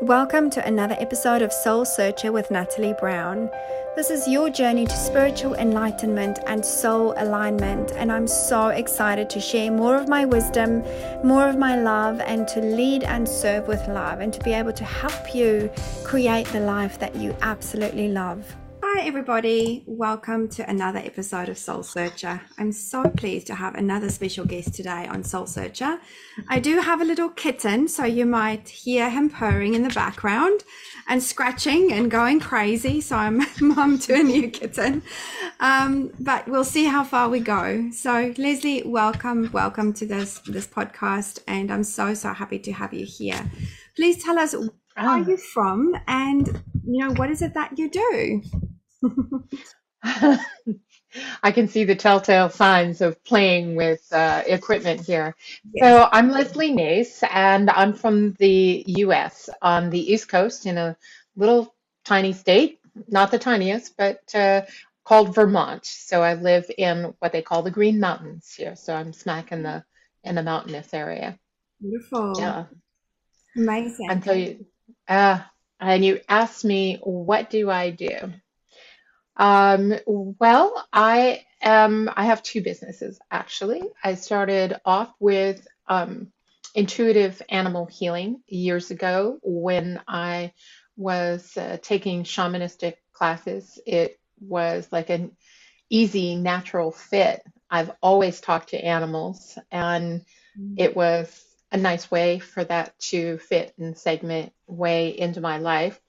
Welcome to another episode of Soul Searcher with Natali Brown. This is your journey to spiritual enlightenment and soul alignment, and I'm so excited to share more of my wisdom, more of my love, and to lead and serve with love, and to be able to help you create the life that you absolutely love. Hi, everybody. Welcome to another episode of Soul Searcher. I'm so pleased to have another special guest today on Soul Searcher. I do have a little kitten, so you might hear him purring in the background and scratching and going crazy. So I'm mum to a new kitten. Um, but we'll see how far we go. So Lesley, welcome, welcome to this this podcast, and I'm so so happy to have you here. Please tell us where are you from, and you know what is it that you do? I can see the telltale signs of playing with uh, equipment here. So I'm Lesley Nase, and I'm from the U.S. on the East Coast in a little tiny state, not the tiniest, but uh, called Vermont. So I live in what they call the Green Mountains here. So I'm smack in the in the mountainous area. Beautiful. Yeah. Amazing. And so you, uh, and you asked me, what do I do? Um, well, I am, I have two businesses actually. I started off with um, intuitive animal healing years ago when I was uh, taking shamanistic classes. It was like an easy, natural fit. I've always talked to animals, and it was a nice way for that to fit and segment way into my life.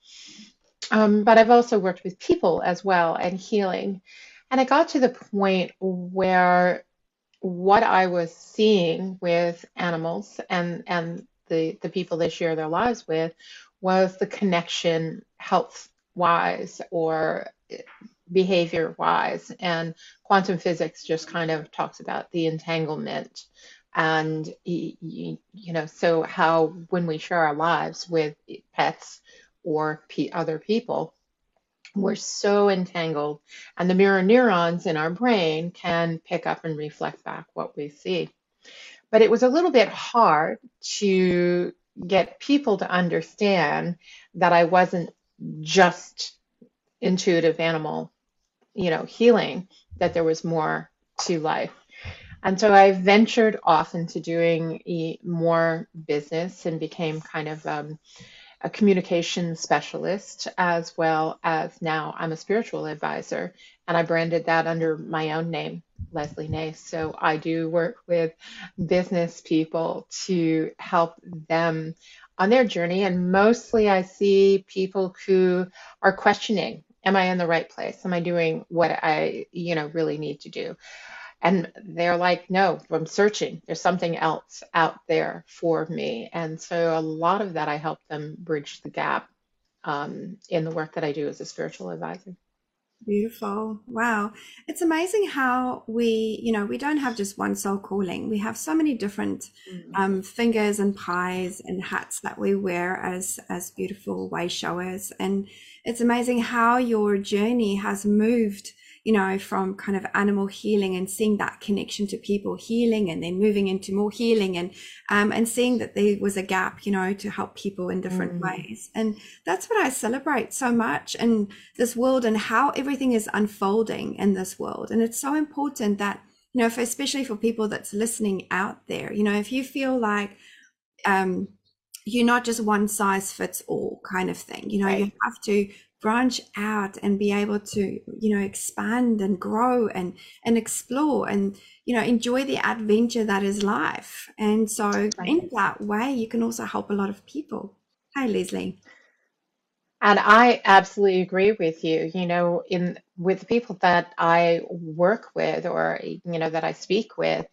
Um, but I've also worked with people as well and healing. And I got to the point where what I was seeing with animals and, and the, the people they share their lives with was the connection health wise or behavior wise. And quantum physics just kind of talks about the entanglement. And, you know, so how when we share our lives with pets, or p- other people. We're so entangled, and the mirror neurons in our brain can pick up and reflect back what we see. But it was a little bit hard to get people to understand that I wasn't just intuitive animal, you know, healing, that there was more to life. And so I ventured off into doing more business and became kind of um, a communication specialist as well as now I'm a spiritual advisor and I branded that under my own name, Lesley Nase. So I do work with business people to help them on their journey and mostly I see people who are questioning, am I in the right place? Am I doing what I, you know, really need to do? And they're like no i'm searching there's something else out there for me and so a lot of that i help them bridge the gap um, in the work that i do as a spiritual advisor Beautiful. Wow. It's amazing how we, you know, we don't have just one soul calling. We have so many different mm-hmm. um, fingers and pies and hats that we wear as as beautiful way showers. And it's amazing how your journey has moved you know, from kind of animal healing and seeing that connection to people healing and then moving into more healing and um, and seeing that there was a gap, you know, to help people in different mm. ways. And that's what I celebrate so much in this world and how everything is unfolding in this world. And it's so important that, you know, for, especially for people that's listening out there, you know, if you feel like um, you're not just one size fits all kind of thing, you know, right. you have to branch out and be able to you know expand and grow and and explore and you know enjoy the adventure that is life. And so right. in that way you can also help a lot of people. Hi Lesley. And i absolutely agree with you. You know in with the people that i work with or you know that i speak with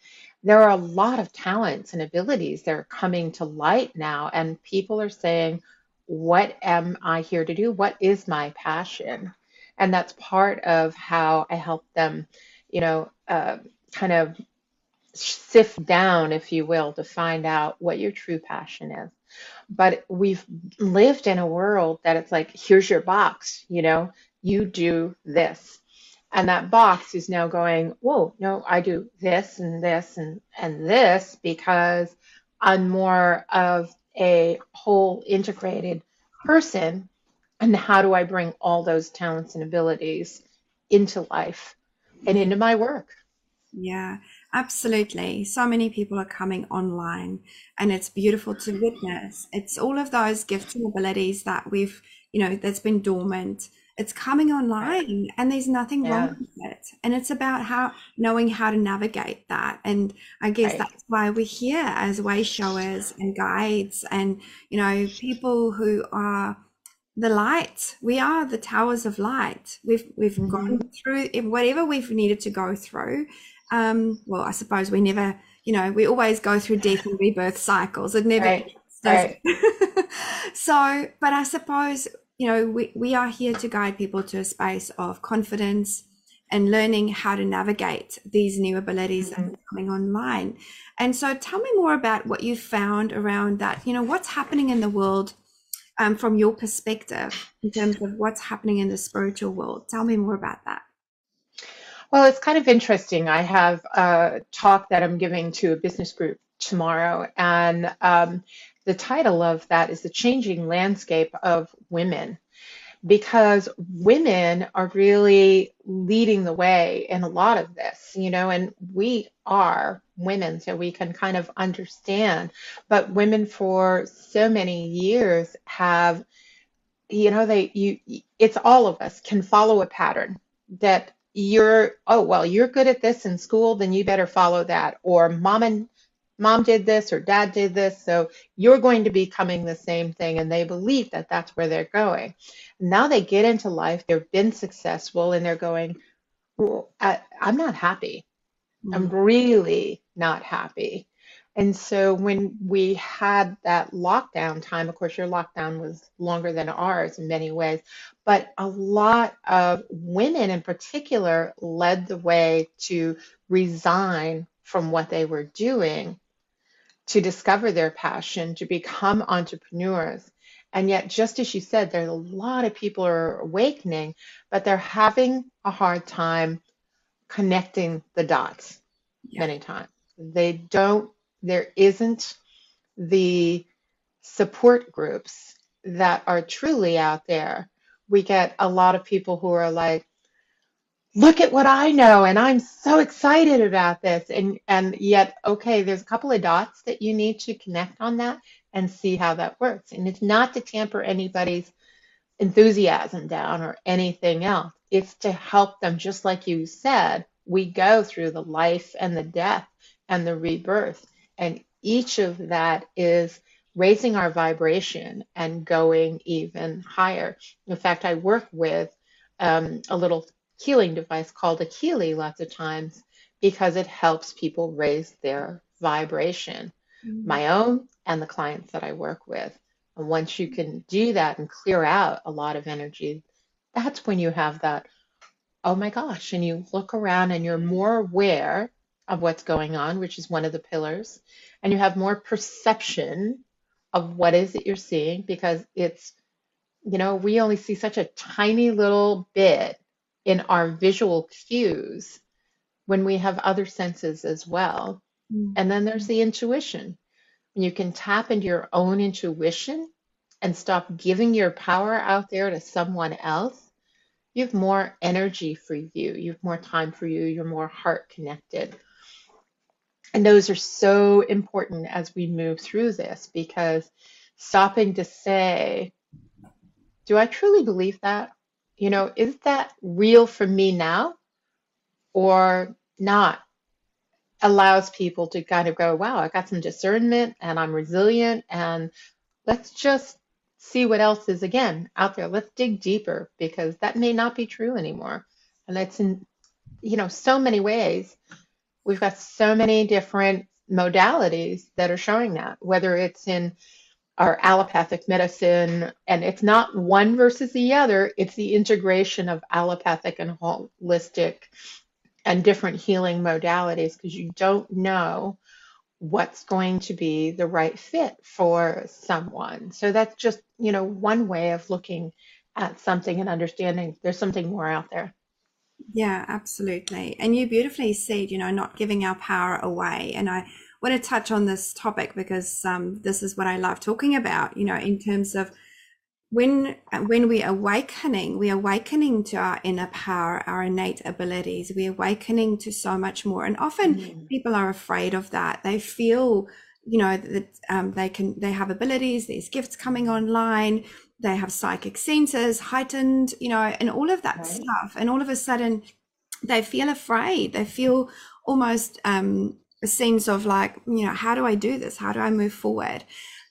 there are a lot of talents and abilities that are coming to light now. And people are saying what am I here to do? What is my passion? And that's part of how I help them, you know, uh, kind of sift down, if you will, to find out what your true passion is. But we've lived in a world that it's like, here's your box, you know, you do this. And that box is now going, whoa, no, I do this and this and, and this because I'm more of a whole integrated person and how do I bring all those talents and abilities into life and into my work. Yeah, absolutely. So many people are coming online and it's beautiful to witness. It's all of those gifts and abilities that we've, you know, that's been dormant. It's coming online and there's nothing Yeah, wrong with it. And it's about how knowing how to navigate that. And I guess right. that's why we're here as way showers and guides and, you know, people who are the light. We are the towers of light. We've we've hmm gone through whatever we've needed to go through. Um, well, I suppose we never, you know, we always go through death and rebirth cycles. It never Right, right. So, but I suppose, you know, we, we are here to guide people to a space of confidence and learning how to navigate these new abilities that hmm are coming online. And so tell me more about what you found around that. You know, what's happening in the world um, from your perspective in terms of what's happening in the spiritual world. Tell me more about that. Well, it's kind of interesting. I have a talk that I'm giving to a business group tomorrow, and um, the title of that is The Changing Landscape of Women, because women are really leading the way in a lot of this, you know, and we are women, so we can kind of understand. But women for so many years have you know they you it's all of us can follow a pattern that you're oh well you're good at this in school then you better follow that or mom and mom did this or dad did this so you're going to be coming the same thing. And they believe that that's where they're going. Now they get into life they've been successful and they're going well, I, i'm not happy. I'm Mm, really not happy. And so when we had that lockdown time, of course, your lockdown was longer than ours in many ways, but a lot of women in particular led the way to resign from what they were doing to discover their passion, to become entrepreneurs. And yet, just as you said, there's a lot of people are awakening, but they're having a hard time connecting the dots yeah. many times. They don't, there isn't the support groups that are truly out there. We get a lot of people who are like, look at what I know and I'm so excited about this. And and yet, okay, there's a couple of dots that you need to connect on that and see how that works. And it's not to tamper anybody's enthusiasm down or anything else. It's to help them, just like you said, we go through the life and the death and the rebirth. And each of that is raising our vibration and going even higher. In fact, I work with um, a little healing device called a Keeley lots of times because it helps people raise their vibration, Mm, my own and the clients that I work with. And once you can do that and clear out a lot of energy, that's when you have that, oh my gosh, and you look around and you're more aware of what's going on, which is one of the pillars, and you have more perception of what is it you're seeing because it's, you know, we only see such a tiny little bit in our visual cues when we have other senses as well. mm, And then there's the intuition. When you can tap into your own intuition and stop giving your power out there to someone else, you have more energy for you. You have more time for you. You're more heart connected. And those are so important as we move through this because stopping to say, do I truly believe that? You know, is that real for me now or not? Allows people to kind of go, wow, I got some discernment and I'm resilient and let's just see what else is again out there. Let's dig deeper because that may not be true anymore. And that's in, you know, so many ways. We've got so many different modalities that are showing that, whether it's in our allopathic medicine, and it's not one versus the other, it's the integration of allopathic and holistic and different healing modalities because you don't know what's going to be the right fit for someone. So that's just, you know, one way of looking at something and understanding there's something more out there. Yeah, absolutely. And you beautifully said, you know, not giving our power away. And I want to touch on this topic because um, this is what I love talking about, you know, in terms of when when we awakening we're awakening to our inner power our innate abilities. We're awakening to so much more. And often mm. people are afraid of that. They feel you know that um, they can they have abilities these gifts coming online they have psychic senses heightened you know and all of that right. stuff. And all of a sudden they feel afraid. They feel almost um, a sense of like you know how do i do this? How do i move forward?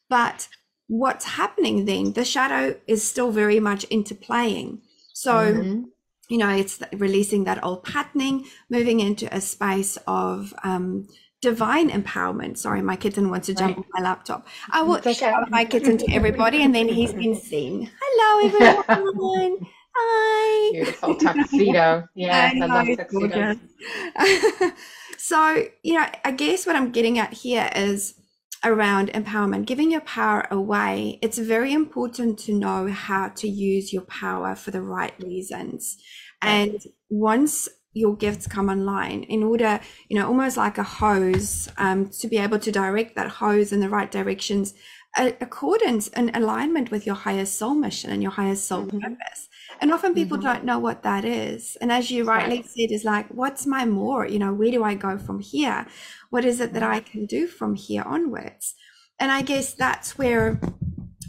But what's happening then the shadow is still very much interplaying. So mm-hmm. you know it's releasing that old patterning moving into a space of um, divine empowerment. Sorry my kitten wants to jump right. on my laptop. I will okay. show my kitten to everybody and then he's been seen. Hello everyone. Hi. Beautiful tuxedo. Yeah I, I love tuxedo so you know i guess what i'm getting at here is around empowerment, giving your power away, it's very important to know how to use your power for the right reasons. And once your gifts come online, in order, you know, almost like a hose, um, to be able to direct that hose in the right directions, accordance and alignment with your higher soul mission and your higher soul mm-hmm. purpose. And often people mm-hmm. don't know what that is. And as you rightly right. said, is like, what's my more? You know, where do I go from here? What is it that I can do from here onwards? And I guess that's where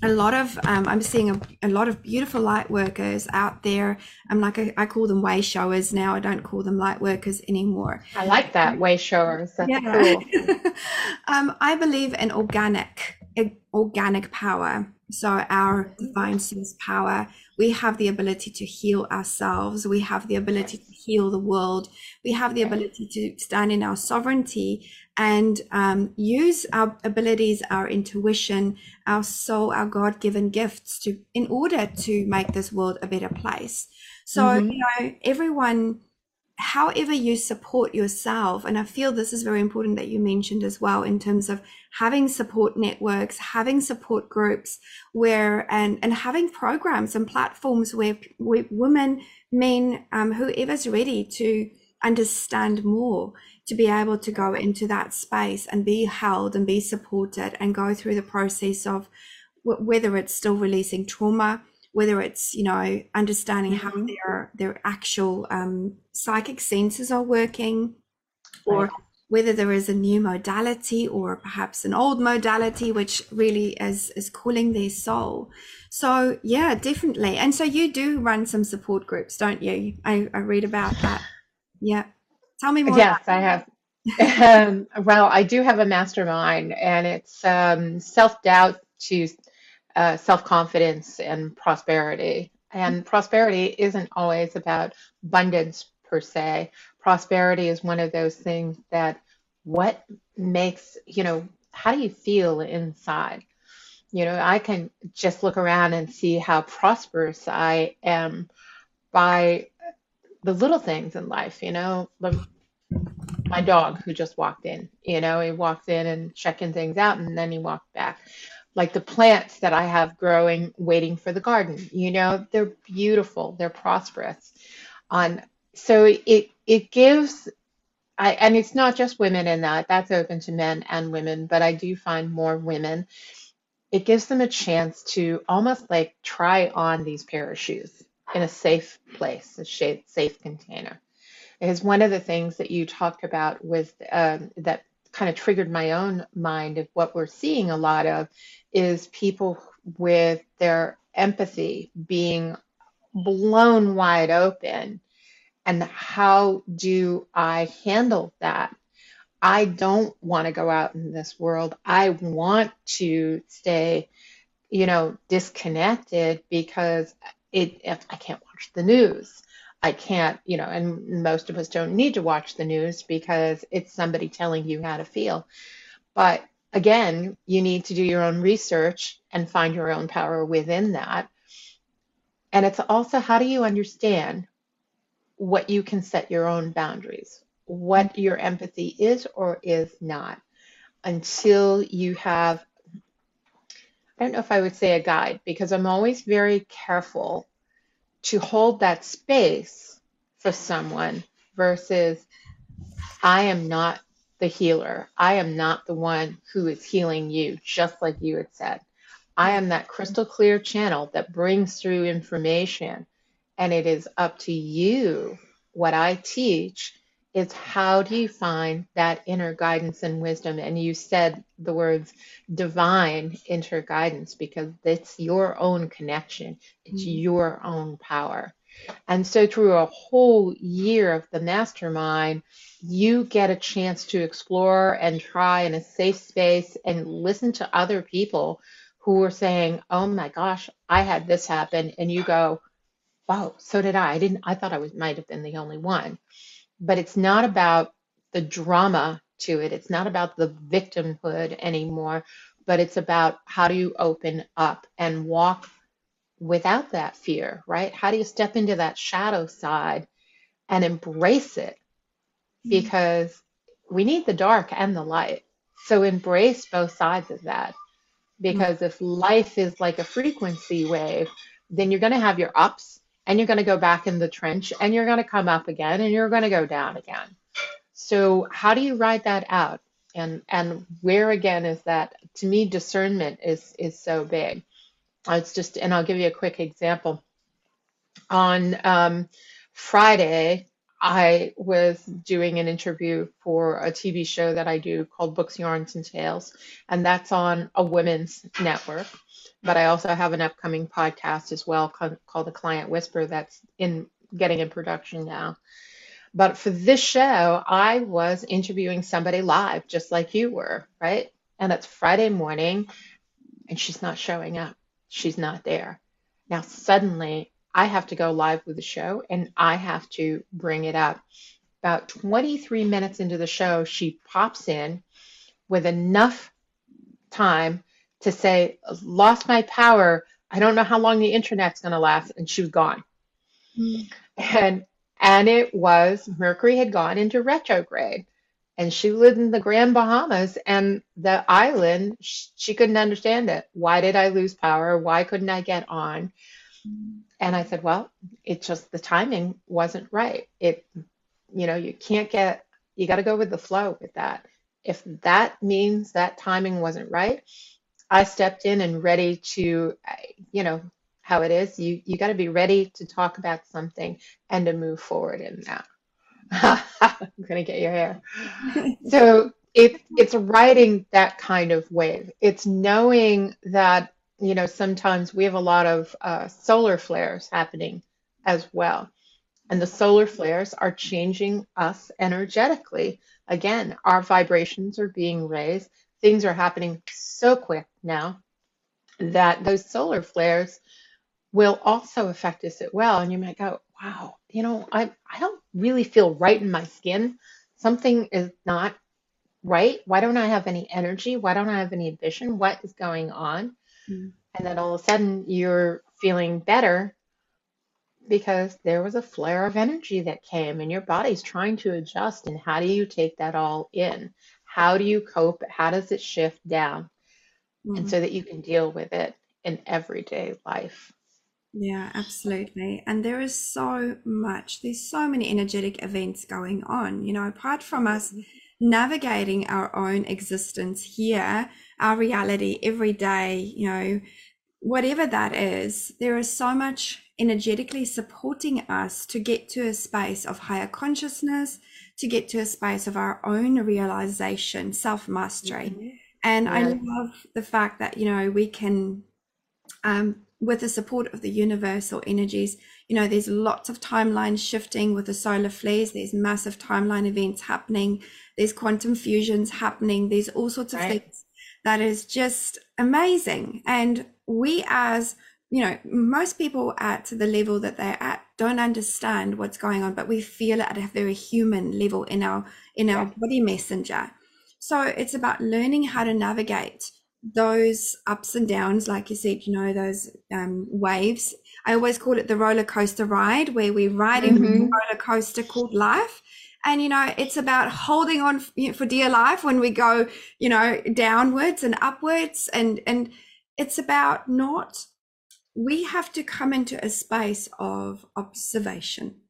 a lot of um, I'm seeing a, a, lot of beautiful light workers out there. I'm like I, I, call them way showers now. I don't call them light workers anymore. I like that way showers. That's yeah. cool. um, I believe in organic organic power. So our divine source power, we have the ability to heal ourselves. We have the ability to heal the world. We have the ability to stand in our sovereignty and um, use our abilities, our intuition, our soul, our God-given gifts to in order to make this world a better place. So mm-hmm. you know, everyone however you support yourself and i feel this is very important that you mentioned as well in terms of having support networks having support groups where and and having programs and platforms where, where women men um, whoever's ready to understand more to be able to go into that space and be held and be supported and go through the process of whether it's still releasing trauma whether it's you know understanding mm-hmm. how their their actual um, psychic senses are working or right. whether there is a new modality or perhaps an old modality which really is is cooling their soul. So yeah definitely. And so you do run some support groups don't you? I, I read about that. Yeah. Tell me more yes i have. um, well i do have a mastermind and it's um, self-doubt to uh, self confidence and prosperity. And prosperity isn't always about abundance per se. Prosperity is one of those things that what makes, you know, how do you feel inside? You know, I can just look around and see how prosperous I am by the little things in life, you know. My dog who just walked in, you know, he walked in and checking things out and then he walked back like the plants that I have growing, waiting for the garden. You know, they're beautiful, they're prosperous. On so it it gives, I and it's not just women in that. That's open to men and women, but I do find more women. It gives them a chance to almost like try on these pair of shoes in a safe place, a safe container. Is one of the things that you talked about with um, that kind of triggered my own mind of what we're seeing a lot of is people with their empathy being blown wide open. And how do I handle that? I don't want to go out in this world. I want to stay, you know, disconnected because it I can't watch the news. I can't, you know, and most of us don't need to watch the news because it's somebody telling you how to feel. But again, you need to do your own research and find your own power within that. And it's also how do you understand what you can set your own boundaries, what your empathy is or is not, until you have, I don't know if I would say a guide, because I'm always very careful to hold that space for someone versus I am not the healer. I am not the one who is healing you, just like you had said. I am that crystal clear channel that brings through information. And it is up to you. What I teach is how do you find that inner guidance and wisdom? And you said the words divine inner guidance because it's your own connection, it's Mm. your own power. And so, through a whole year of the mastermind, you get a chance to explore and try in a safe space and listen to other people who are saying, Oh my gosh, I had this happen. And you go, Wow, so did I. I didn't, I thought I was might have been the only one. But it's not about the drama to it, it's not about the victimhood anymore, but it's about how do you open up and walk without that fear, right? How do you step into that shadow side and embrace it? Mm. Because we need the dark and the light. So embrace both sides of that. Mm. Because if life is like a frequency wave, then you're going to have your ups and you're going to go back in the trench and you're going to come up again and you're going to go down again. So how do you ride that out? And and where again is that to me discernment is is so big. Uh, It's just and I'll give you a quick example. On um, Friday, I was doing an interview for a TV show that I do called Books, Yarns, and Tales, and that's on a women's network. But I also have an upcoming podcast as well called The Client Whisper that's in getting in production now. But for this show, I was interviewing somebody live, just like you were, right? And it's Friday morning, and she's not showing up. She's not there. Now, suddenly, I have to go live with the show and I have to bring it up. About 23 minutes into the show, she pops in with enough time to say, Lost my power. I don't know how long the internet's going to last. And she was gone. Mm. And and it was Mercury had gone into retrograde. And she lived in the Grand Bahamas and the island, she couldn't understand it. Why did I lose power? Why couldn't I get on? And I said, well, it's just the timing wasn't right. It, you know, you can't get, you got to go with the flow with that. If that means that timing wasn't right, I stepped in and ready to, you know, how it is. You you got to be ready to talk about something and to move forward in that. I'm gonna get your hair. So it it's riding that kind of wave. It's knowing that, you know, sometimes we have a lot of uh, solar flares happening as well. And the solar flares are changing us energetically. Again, our vibrations are being raised. Things are happening so quick now that those solar flares will also affect us as well. And you might go, wow, you know, I, I don't really feel right in my skin. Something is not right. Why don't I have any energy? Why don't I have any vision? What is going on? Mm. And then all of a sudden you're feeling better because there was a flare of energy that came and your body's trying to adjust. And how do you take that all in? How do you cope? How does it shift down? And Mm. so that you can deal with it in everyday life. Yeah, absolutely. And there is so much, there's so many energetic events going on. You know, apart from us navigating our own existence here, our reality every day, you know, whatever that is, there is so much energetically supporting us to get to a space of higher consciousness, to get to a space of our own realization, self mastery. Mhm. And I love the fact that, you know, we can, um, with the support of the universal energies, you know, there's lots of timelines shifting with the solar flares. There's massive timeline events happening. There's quantum fusions happening. There's all sorts of Right. things that is just amazing. And we, as you know, most people at the level that they're at don't understand what's going on, but we feel it at a very human level in our in our body messenger. So it's about learning how to navigate those ups and downs, like you said, you know, those um, waves. I always call it the roller coaster ride, where we're riding the hmm roller coaster called life. And, you know, it's about holding on f- you know, for dear life when we go, you know, downwards and upwards. And, and it's about not, we have to come into a space of observation,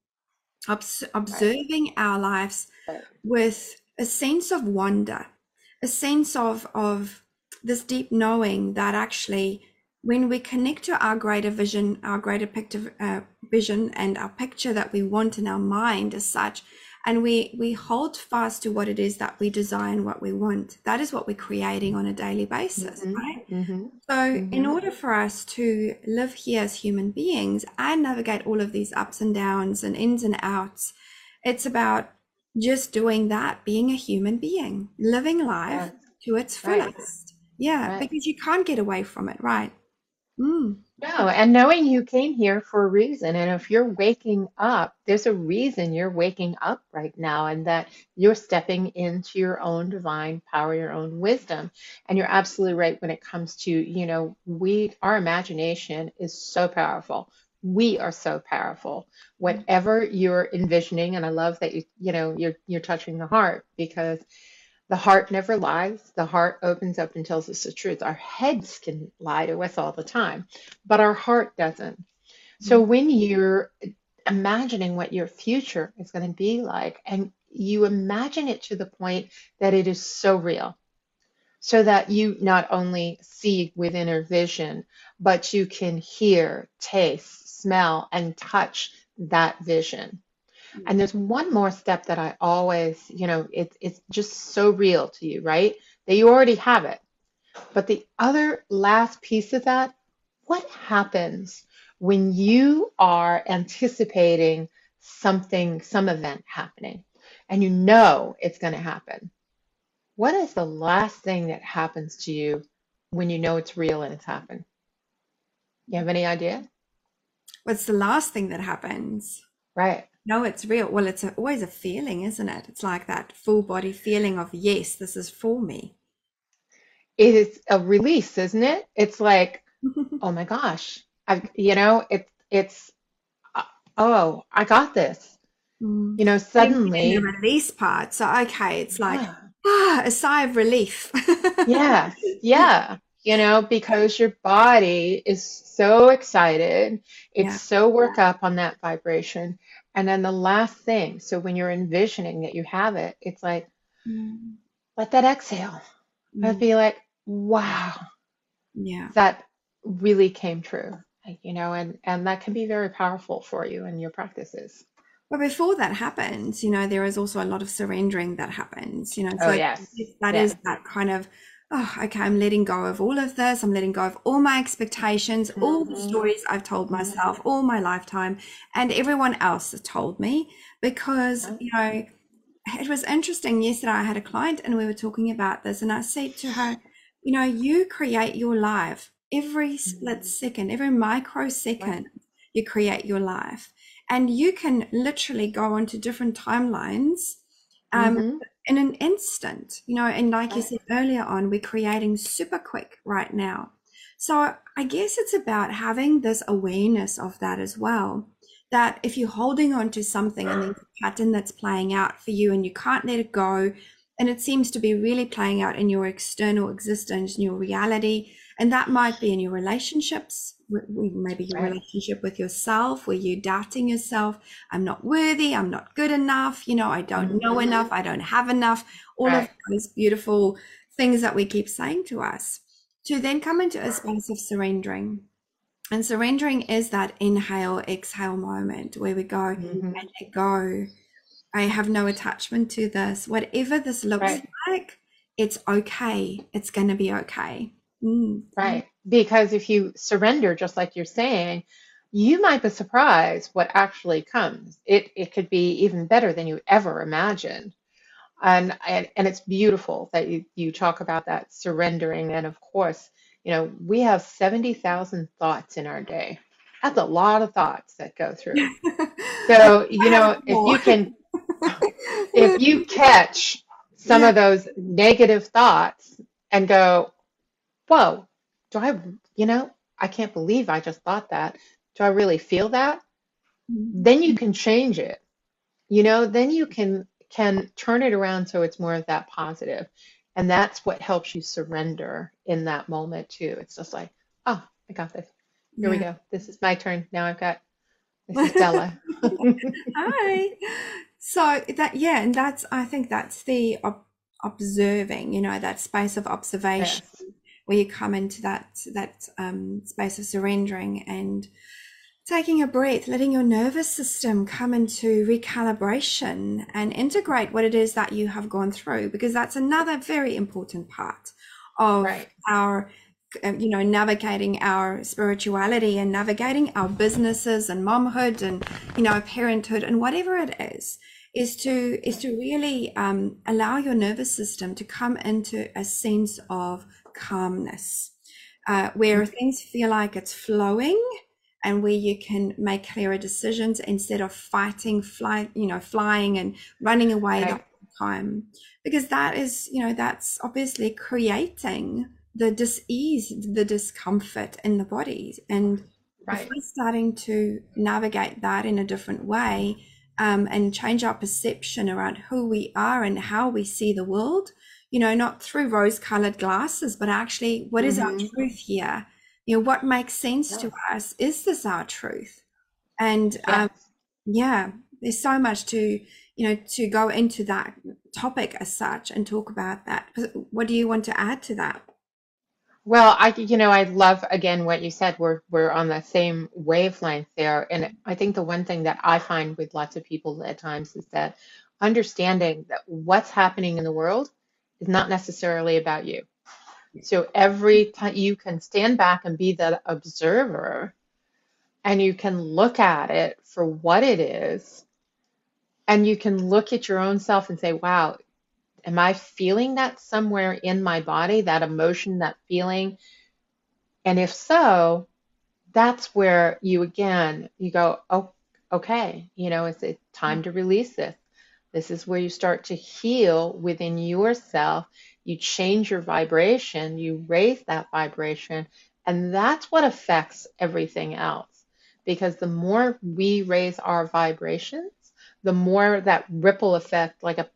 obs- Right. observing our lives Right. with a sense of wonder, a sense of of this deep knowing that actually when we connect to our greater vision, our greater picture, uh, vision, and our picture that we want in our mind as such, and we we hold fast to what it is that we desire and what we want, that is what we're creating on a daily basis, Mm-hmm. right? Mm-hmm. So, in Mm-hmm. order for us to live here as human beings and navigate all of these ups and downs and ins and outs, it's about just doing that, being a human being, living life Yes. to its Right. fullest. Yeah, Right. because you can't get away from it, right? Mm. No, and knowing you came here for a reason, and if you're waking up, there's a reason you're waking up right now, and that you're stepping into your own divine power, your own wisdom. And you're absolutely right when it comes to, you know, we, our imagination is so powerful. We are so powerful. Whatever you're envisioning, and I love that you, you know, you're you're touching the heart because the heart never lies. The heart opens up and tells us the truth. Our heads can lie to us all the time, but our heart doesn't. So mm-hmm. when you're imagining what your future is going to be like, and you imagine it to the point that it is so real, so that you not only see with inner vision, but you can hear, taste, smell, and touch that vision. Mm-hmm. And there's one more step that I always, you know, it's it's just so real to you, right? That you already have it. But the other last piece of that, what happens when you are anticipating something, some event happening, and you know it's going to happen? What is the last thing that happens to you when you know it's real and it's happened? You have any idea? What's the last thing that happens? Right. No, it's real. Well, it's a, always a feeling, isn't it? It's like that full body feeling of, yes, this is for me. It is a release, isn't it? It's like, oh my gosh, I, you know, it's it's, uh, oh, I got this. Mm. You know, suddenly, the release part. So, okay, it's like, yeah, ah, a sigh of relief. yeah, yeah, you know, because your body is so excited, Yeah. it's so worked up on that vibration. And then the last thing, so when you're envisioning that you have it, it's like, Mm, let that exhale. I'd mm, be like, wow. Yeah. that really came true you know and and that can be very powerful for you in your practices But before that happens, you know, there is also a lot of surrendering that happens, you know. oh So yes that is that kind of, oh, okay, I'm letting go of all of this. I'm letting go of all my expectations, all the hmm stories I've told myself, all my lifetime, and everyone else has told me. Because, you know, it was interesting. Yesterday, I had a client and we were talking about this, and I said to her, you know, you create your life every split second, every microsecond, you create your life. And you can literally go onto different timelines um, hmm in an instant, you know, and like you said earlier on, we're creating super quick right now. So I guess it's about having this awareness of that as well. That if you're holding on to something and there's a pattern that's playing out for you and you can't let it go, and it seems to be really playing out in your external existence, in your reality, and that might be in your relationships, maybe your right relationship with yourself, where you're doubting yourself. I'm not worthy. I'm not good enough. You know, I don't know hmm enough. I don't have enough. All of right those beautiful things that we keep saying to us. To then come into a space of surrendering. And surrendering is that inhale, exhale moment where we go, hmm I let go. I have no attachment to this. Whatever this looks right like, it's okay. It's going to be okay. Mm. right. Because if you surrender just like you're saying you might be surprised what actually comes. It it could be even better than you ever imagined. And and, and it's beautiful that you, you talk about that surrendering. And of course you know we have 70,000 thoughts in our day. That's a lot of thoughts that go through. So you know if you can if you catch some of those negative thoughts and go whoa do i you know i can't believe i just thought that. Do i really feel that? Mm-hmm. Then you can change it. You know then you can can turn it around so it's more of that positive. And that's what helps you surrender in that moment too. It's just like oh i got this. Here we go. This is my turn. Now i've got this is bella Hi. So that yeah, and that's I think that's the ob observing, you know, that space of observation. Yes where you come into that that um, space of surrendering and taking a breath, letting your nervous system come into recalibration and integrate what it is that you have gone through, because that's another very important part of Right. our uh, you know navigating our spirituality and navigating our businesses and momhood and you know parenthood and whatever it is is to is to really um, allow your nervous system to come into a sense of calmness uh, where things feel like it's flowing and where you can make clearer decisions instead of fighting fly you know flying and running away the whole time. Because that is you know that's obviously creating the dis-ease the discomfort in the body. And if we're starting to navigate that in a different way um, and change our perception around who we are and how we see the world, you know, not through rose colored glasses, but actually, what is our hmm truth here? You know, what makes sense to us? Is this our truth? And Yes. um, yeah, there's so much to, you know, to go into that topic as such and talk about that. What do you want to add to that? Well, I, you know, I love again what you said. We're we're on the same wavelength there, and I think the one thing that I find with lots of people at times is that understanding that what's happening in the world is not necessarily about you. So every time you can stand back and be the observer, and you can look at it for what it is, and you can look at your own self and say, "Wow, am I feeling that somewhere in my body, that emotion, that feeling?" And if so, that's where you again, you go, oh, okay, you know, it's it's time to release this. This is where you start to heal within yourself. You change your vibration, you raise that vibration, and that's what affects everything else. Because the more we raise our vibrations, the more that ripple effect, like a,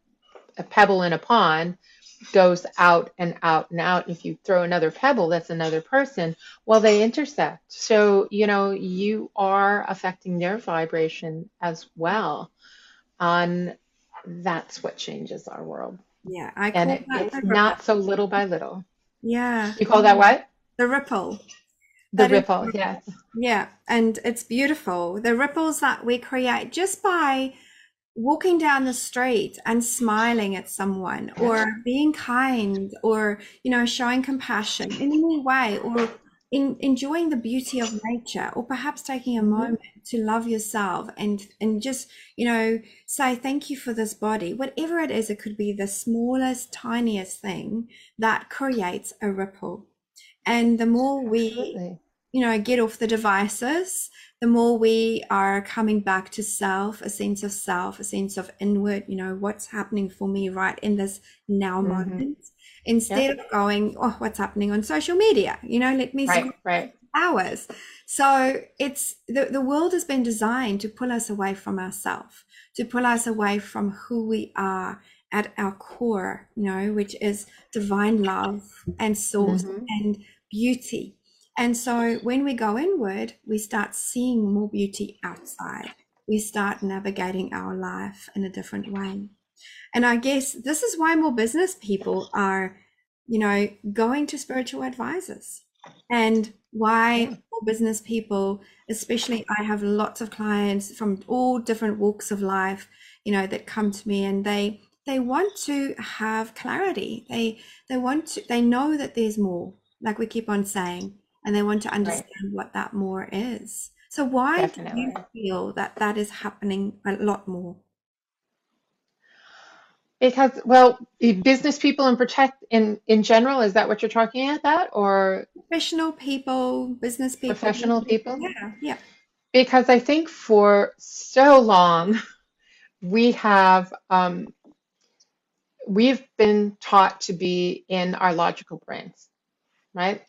a pebble in a pond, goes out and out and out. If you throw another pebble, that's another person. Well, they intersect. So, you know, you are affecting their vibration as well. And that's what changes our world. Yeah, I And it, it's ripple. not so little by little. Yeah, You call that what? the ripple. The That is ripple, yes. Yeah, and it's beautiful. The ripples that we create just by walking down the street and smiling at someone or being kind or, you know, showing compassion in any way or in enjoying the beauty of nature or perhaps taking a hmm moment to love yourself and and just, you know, say thank you for this body. Whatever it is, it could be the smallest, tiniest thing that creates a ripple. And the more we Absolutely. you know, get off the devices, the more we are coming back to self, a sense of self, a sense of inward, you know, what's happening for me right in this now hmm moment, Instead of going, oh, what's happening on social media? You know, let me Right, right. hours. So it's the, the world has been designed to pull us away from ourselves, to pull us away from who we are at our core, you know, which is divine love and source hmm and beauty. And so when we go inward, we start seeing more beauty outside. We start navigating our life in a different way. And I guess this is why more business people are, you know, going to spiritual advisors and why more business people, especially I have lots of clients from all different walks of life, you know, that come to me and they they want to have clarity. They they want to they know that there's more, like we keep on saying, and they want to Right. understand what that more is. So why do you feel that that is happening a lot more? Because, well, business people and protect in in general, is that what you're talking about, or Professional people, business people. professional people? Yeah, yeah. Because I think for so long we have um, we've been taught to be in our logical brains, right?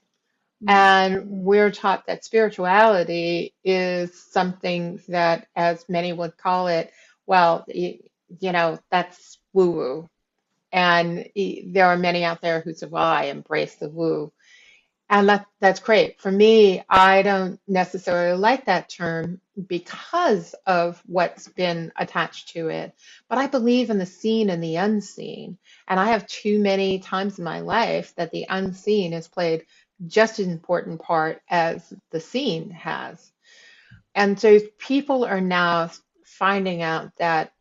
Mm, And we're taught that spirituality is something that, as many would call it, well, y- you know, that's woo-woo. And y- there are many out there who say, well, I embrace the woo. And that, that's great. For me, I don't necessarily like that term because of what's been attached to it. But I believe in the seen and the unseen. And I have too many times in my life that the unseen has played just as important part as the seen has. And so people are now finding out that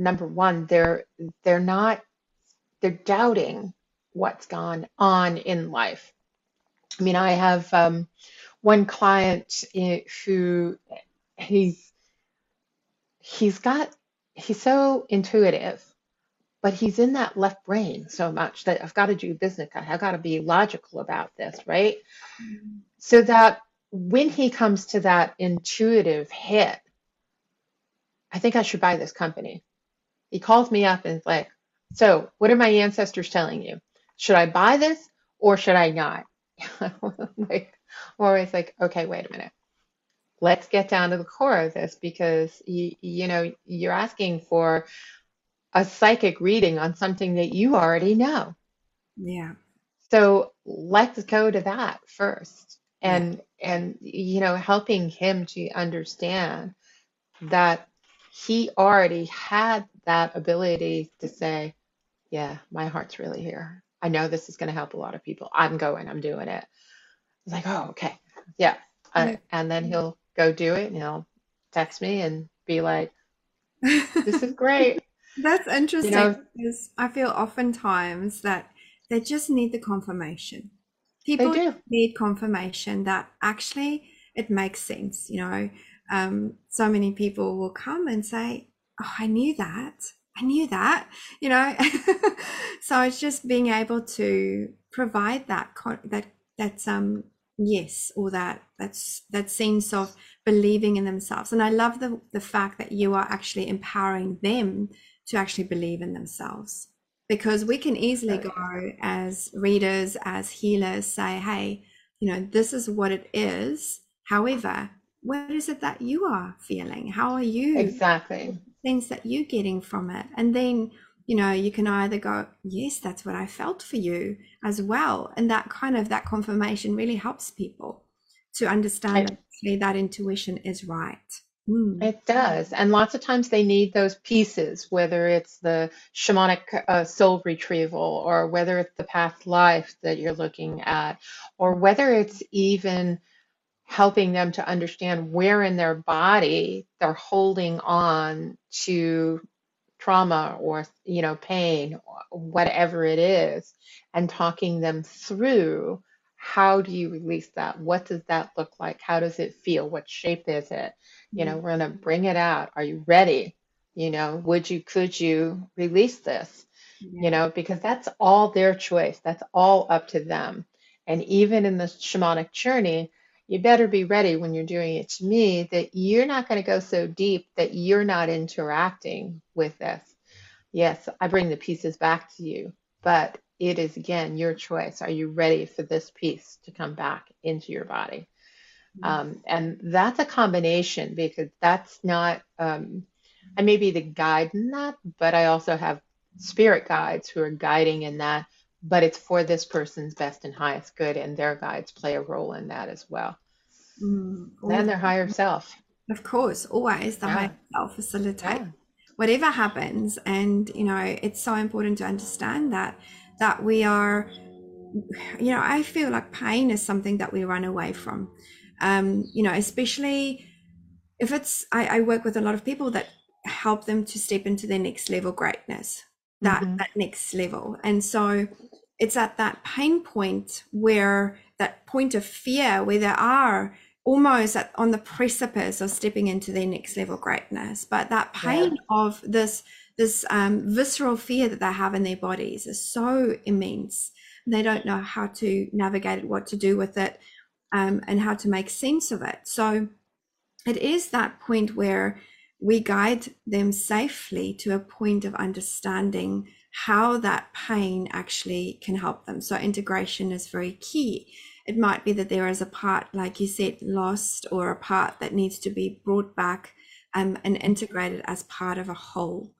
number one, they're they're not they're doubting what's gone on in life. I mean, I have um, one client eh, who he's he's got he's so intuitive, but he's in that left brain so much that I've got to do business. I've got to be logical about this, right? So that when he comes to that intuitive hit, I think I should buy this company. He calls me up and is like, So, what are my ancestors telling you? Should I buy this or should I not? like, I'm always like, Okay, wait a minute. Let's get down to the core of this because you, you know, you're asking for a psychic reading on something that you already know. Yeah. So let's go to that first Yeah. and and you know helping him to understand that he already had that ability to say, yeah, my heart's really here. I know this is going to help a lot of people. I'm going, I'm doing it. It's like, oh, okay. Yeah. Uh, and then he'll go do it and he'll text me and be like, this is great. That's interesting You know, because I feel oftentimes that they just need the confirmation. they People do. need confirmation that actually it makes sense. You know, um, so many people will come and say, "Oh, I knew that. I knew that." You know, so it's just being able to provide that con- that that's um yes or that that's that sense of believing in themselves. And I love the the fact that you are actually empowering them to actually believe in themselves because we can easily go as readers as healers say hey you know this is what it is however what is it that you are feeling how are you Exactly. things that you're getting from it and then you know you can either go yes that's what i felt for you as well and that kind of that confirmation really helps people to understand that that intuition is right mm. it does. And lots of times they need those pieces, whether it's the shamanic uh, soul retrieval or whether it's the past life that you're looking at, or whether it's even helping them to understand where in their body they're holding on to trauma or you know pain or whatever it is and talking them through how do you release that? What does that look like? How does it feel? What shape is it? You know mm-hmm. we're going to bring it out. Are you ready? You know would you could you release this? You know because that's all their choice. That's all up to them. And even in the shamanic journey you better be ready when you're doing it to me that you're not going to go so deep that you're not interacting with this Yes, I bring the pieces back to you, but it is again your choice. Are you ready for this piece to come back into your body? Um, and that's a combination because that's not, um, I may be the guide in that, but I also have spirit guides who are guiding in that, but it's for this person's best and highest good, and their guides play a role in that as well. Mm. And their higher self. Of course, always the Yeah, higher self facilitate yeah, whatever happens. And, you know, it's so important to understand that, that we are, you know, I feel like pain is something that we run away from. Um, you know, especially if it's, I, I work with a lot of people that help them to step into their next level greatness, that, hmm that next level. And so it's at that pain point where that point of fear, where they are almost at, on the precipice of stepping into their next level greatness. But that Yeah, pain of this this um, visceral fear that they have in their bodies is so immense. They don't know how to navigate it, what to do with it, um, and how to make sense of it. So it is that point where we guide them safely to a point of understanding how that pain actually can help them. So integration is very key. It might be that there is a part, like you said, lost or a part that needs to be brought back um, and integrated as part of a whole.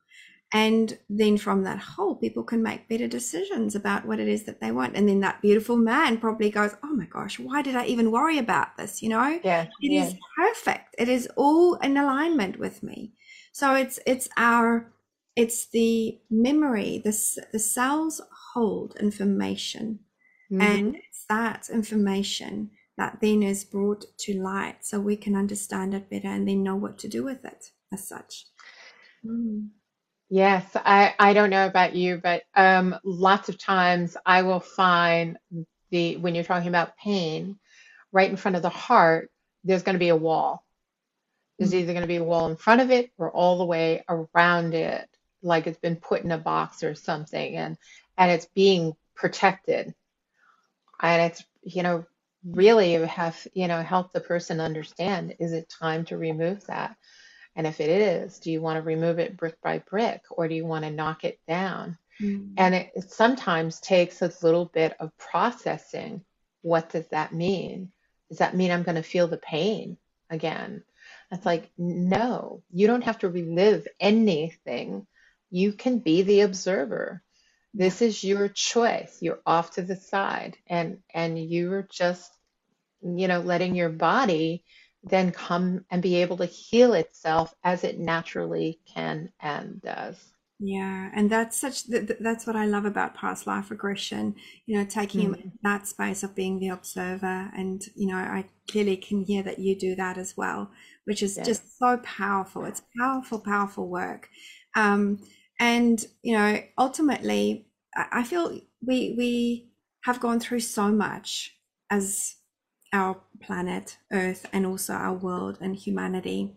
And then from that hole people can make better decisions about what it is that they want. And then that beautiful man probably goes oh my gosh why did i even worry about this? You know? Yeah, it yeah. is perfect. It is all in alignment with me. So it's it's our it's the memory the, the cells hold information. Hmm and it's that information that then is brought to light so we can understand it better and then know what to do with it as such. Mm. Yes, I, I don't know about you, but um, lots of times I will find the when you're talking about pain, right in front of the heart, there's going to be a wall. There's Mm. either going to be a wall in front of it or all the way around it, like it's been put in a box or something, and and it's being protected. And it's, you know, really have, you know, help the person understand, is it time to remove that? And if it is, do you want to remove it brick by brick or do you want to knock it down? Mm. And it, it sometimes takes a little bit of processing. What does that mean? Does that mean I'm going to feel the pain again? It's like, no, you don't have to relive anything. You can be the observer. This is your choice. You're off to the side and and you're just, you know, letting your body then come and be able to heal itself as it naturally can and does. Yeah, and that's such th th- that's what I love about past life regression, you know, taking Mm, that space of being the observer. And, you know, I clearly can hear that you do that as well, which is yes. just so powerful. It's powerful, powerful work. Um, and, you know, ultimately, I I feel we we have gone through so much as our planet, Earth, and also our world and humanity.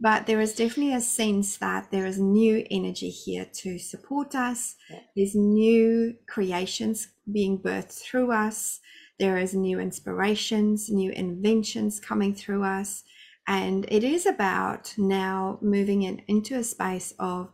But there is definitely a sense that there is new energy here to support us. Yeah. There's new creations being birthed through us. There is new inspirations, new inventions coming through us. And it is about now moving in, into a space of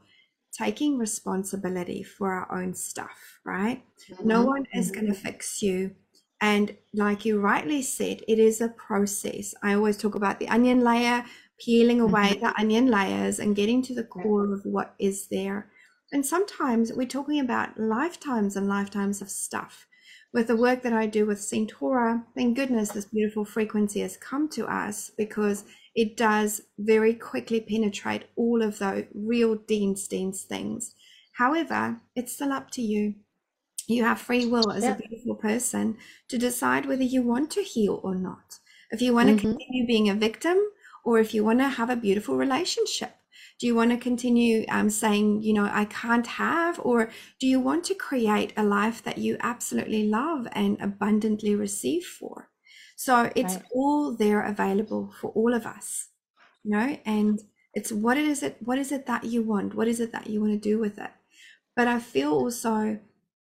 taking responsibility for our own stuff, right? No hmm one is hmm going to fix you. And like you rightly said, it is a process. I always talk about the onion layer, peeling away hmm the onion layers and getting to the core of what is there. And sometimes we're talking about lifetimes and lifetimes of stuff. With the work that I do with Centaura, thank goodness this beautiful frequency has come to us because it does very quickly penetrate all of those real dense, dense things. However, it's still up to you. You have free will as a beautiful person to decide whether you want to heal or not. If you want to hmm continue being a victim or if you want to have a beautiful relationship. Do you want to continue um, saying, you know, I can't have? Or do you want to create a life that you absolutely love and abundantly receive for? So it's Right. all there available for all of us, you know, and it's what it is it what is it that you want? What is it that you want to do with it? But I feel also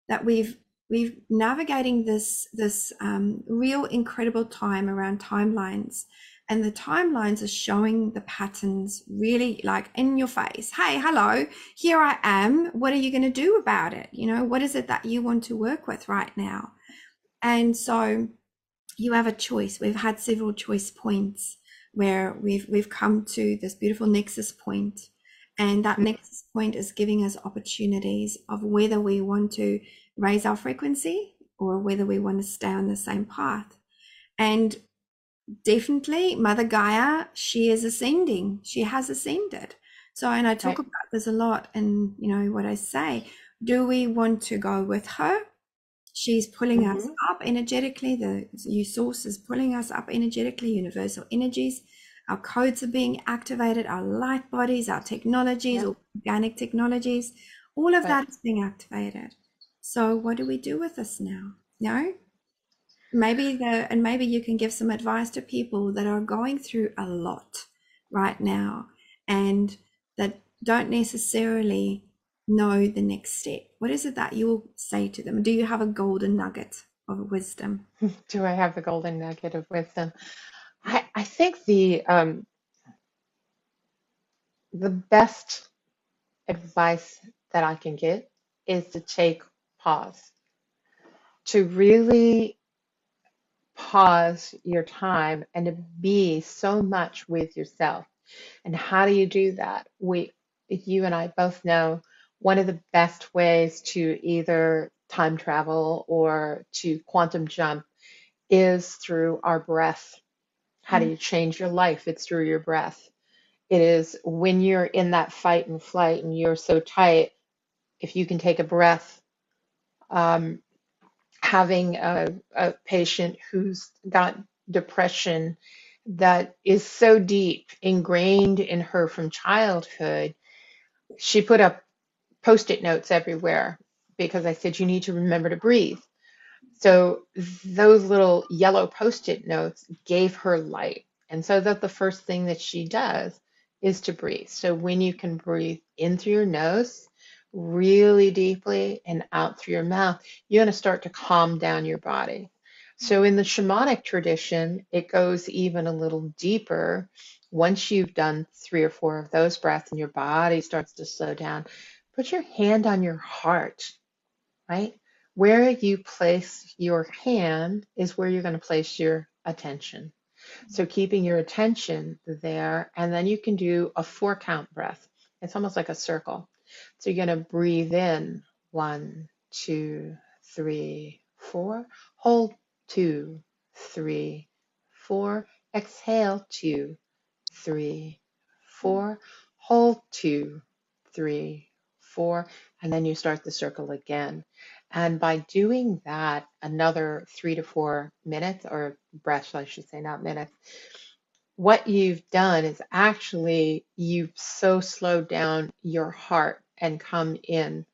that we've we've navigating this this um, real incredible time around timelines. And the timelines are showing the patterns really like in your face. Hey hello here i am. What are you going to do about it? You know what is it that you want to work with right now? And so you have a choice. We've had several choice points where we've we've come to this beautiful nexus point and that nexus point is giving us opportunities of whether we want to raise our frequency or whether we want to stay on the same path. And definitely mother gaia she is ascending. She has ascended. So and i talk Right. about this a lot and you know what i say. Do we want to go with her? She's pulling us hmm up energetically. The new source is pulling us up energetically universal energies our codes are being activated our light bodies our technologies Yep. organic technologies all of Right. that is being activated so what do we do with this now no maybe the and maybe you can give some advice to people that are going through a lot right now and that don't necessarily know the next step what is it that you'll say to them do you have a golden nugget of wisdom Do I have the golden nugget of wisdom? I, I think the um, the best advice that I can give is to take pause, to really pause your time and to be so much with yourself. And how do you do that? We, you and I both know one of the best ways to either time travel or to quantum jump is through our breath. How do Mm, you change your life? It's through your breath. It is when you're in that fight and flight and you're so tight, if you can take a breath, um, having a, a patient who's got depression that is so deep ingrained in her from childhood, she put up post-it notes everywhere because I said, you need to remember to breathe. So those little yellow post-it notes gave her light. And so that the first thing that she does is to breathe. So when you can breathe in through your nose really deeply and out through your mouth, you're going to start to calm down your body. So in the shamanic tradition, it goes even a little deeper. Once you've done three or four of those breaths and your body starts to slow down, put your hand on your heart right? Where you place your hand is where you're going to place your attention. So keeping your attention there, and then you can do a four count breath. It's almost like a circle. So you're going to breathe in one, two, three, four. Hold two, three, four. Exhale two, three, four. Hold two, three, four. And then you start the circle again. And by doing that, another three to four minutes, or breaths, I should say, not minutes, what you've done is actually you've so slowed down your heart and come in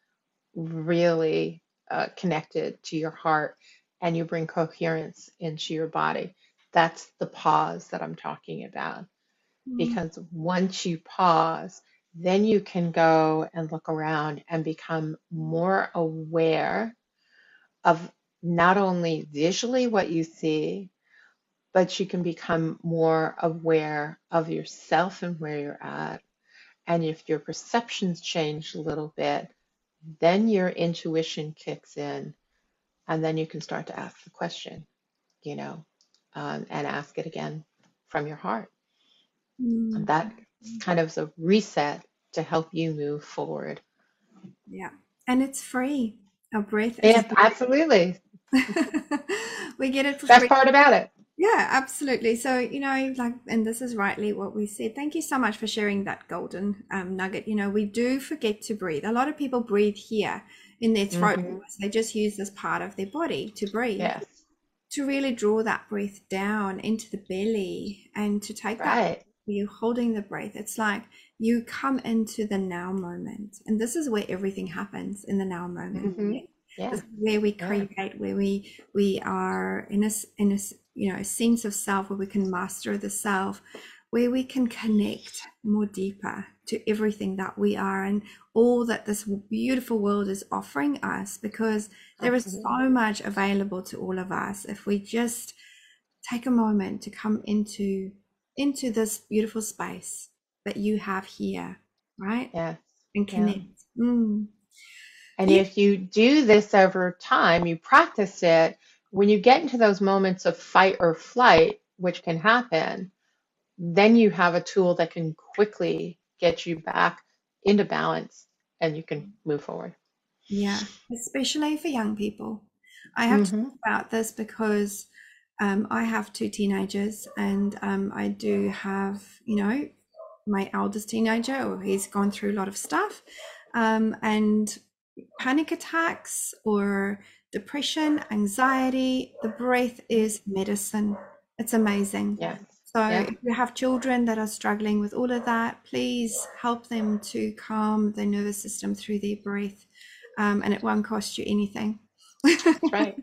really uh, connected to your heart and you bring coherence into your body. That's the pause that I'm talking about. mm, Because once you pause, then you can go and look around and become more aware of not only visually what you see, but you can become more aware of yourself and where you're at. And if your perceptions change a little bit, then your intuition kicks in, and then you can start to ask the question, you know, um, and ask it again from your heart. Mm. Kind of the reset to help you move forward. Yeah. And it's free. Our breath is Yeah, absolutely. we get it for Best free. part about it. Yeah, absolutely. So, you know, like, and this is rightly what we said. Thank you so much for sharing that golden um, nugget. You know, we do forget to breathe. A lot of people breathe here in their throat. hmm They just use this part of their body to breathe, Yes, to really draw that breath down into the belly and to take that, right. You holding the breath. It's like you come into the now moment. And this is where everything happens in the now moment. hmm Yeah. Yeah, This is where we yeah, create, where we we are in a in a you know sense of self, where we can master the self, where we can connect more deeper to everything that we are and all that this beautiful world is offering us. Because there is so much available to all of us if we just take a moment to come into into this beautiful space that you have here, right? Yes, And yeah. connect. Mm. And Yeah. if you do this over time, you practice it, when you get into those moments of fight or flight, which can happen, then you have a tool that can quickly get you back into balance and you can move forward. Yeah, especially for young people. I have to hmm talk about this because um, I have two teenagers, and um, I do have, you know, my eldest teenager, he's gone through a lot of stuff, um, and panic attacks or depression, anxiety. The breath is medicine. It's amazing. Yes. So Yeah. if you have children that are struggling with all of that, please help them to calm their nervous system through their breath, um, and it won't cost you anything. That's right.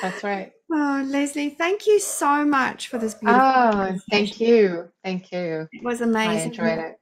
That's right. Oh, Lesley, thank you so much for this beautiful Oh, thank you. Thank you. It was I amazing. enjoyed it.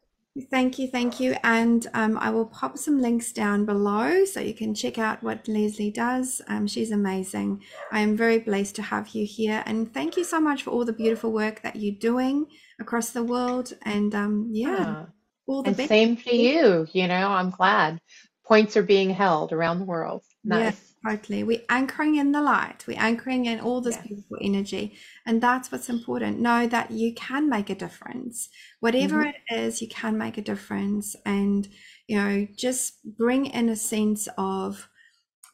Thank you, thank you. And um, I will pop some links down below so you can check out what Lesley does. Um, she's amazing. I am very blessed to have you here. And thank you so much for all the beautiful work that you're doing across the world. And um, yeah, Ah, all the and best. same to you. You know, I'm glad points are being held around the world. Yeah, Nice. Totally. We're anchoring in the light. We're anchoring in all this Yes. beautiful energy. And that's what's important. Know that you can make a difference. Whatever hmm it is, you can make a difference. And, you know, just bring in a sense of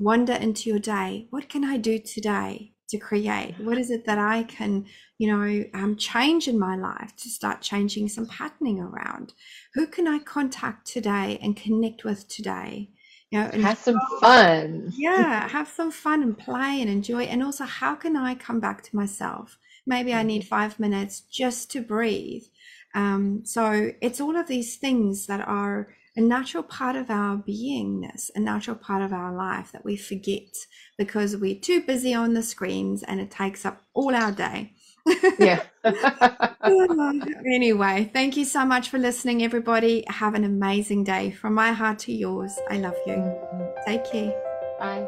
wonder into your day. What can I do today to create? What is it that I can, you know, um, change in my life to start changing some patterning around? Who can I contact today and connect with today? You know, Have some fun. yeah, have some fun and play and enjoy. And also, how can I come back to myself? Maybe I need five minutes just to breathe. Um, so it's all of these things that are a natural part of our beingness, a natural part of our life that we forget because we're too busy on the screens and it takes up all our day. Yeah. anyway, thank you so much for listening, everybody. Have an amazing day. From my heart to yours, I love you. Mm-hmm. Take care. Bye.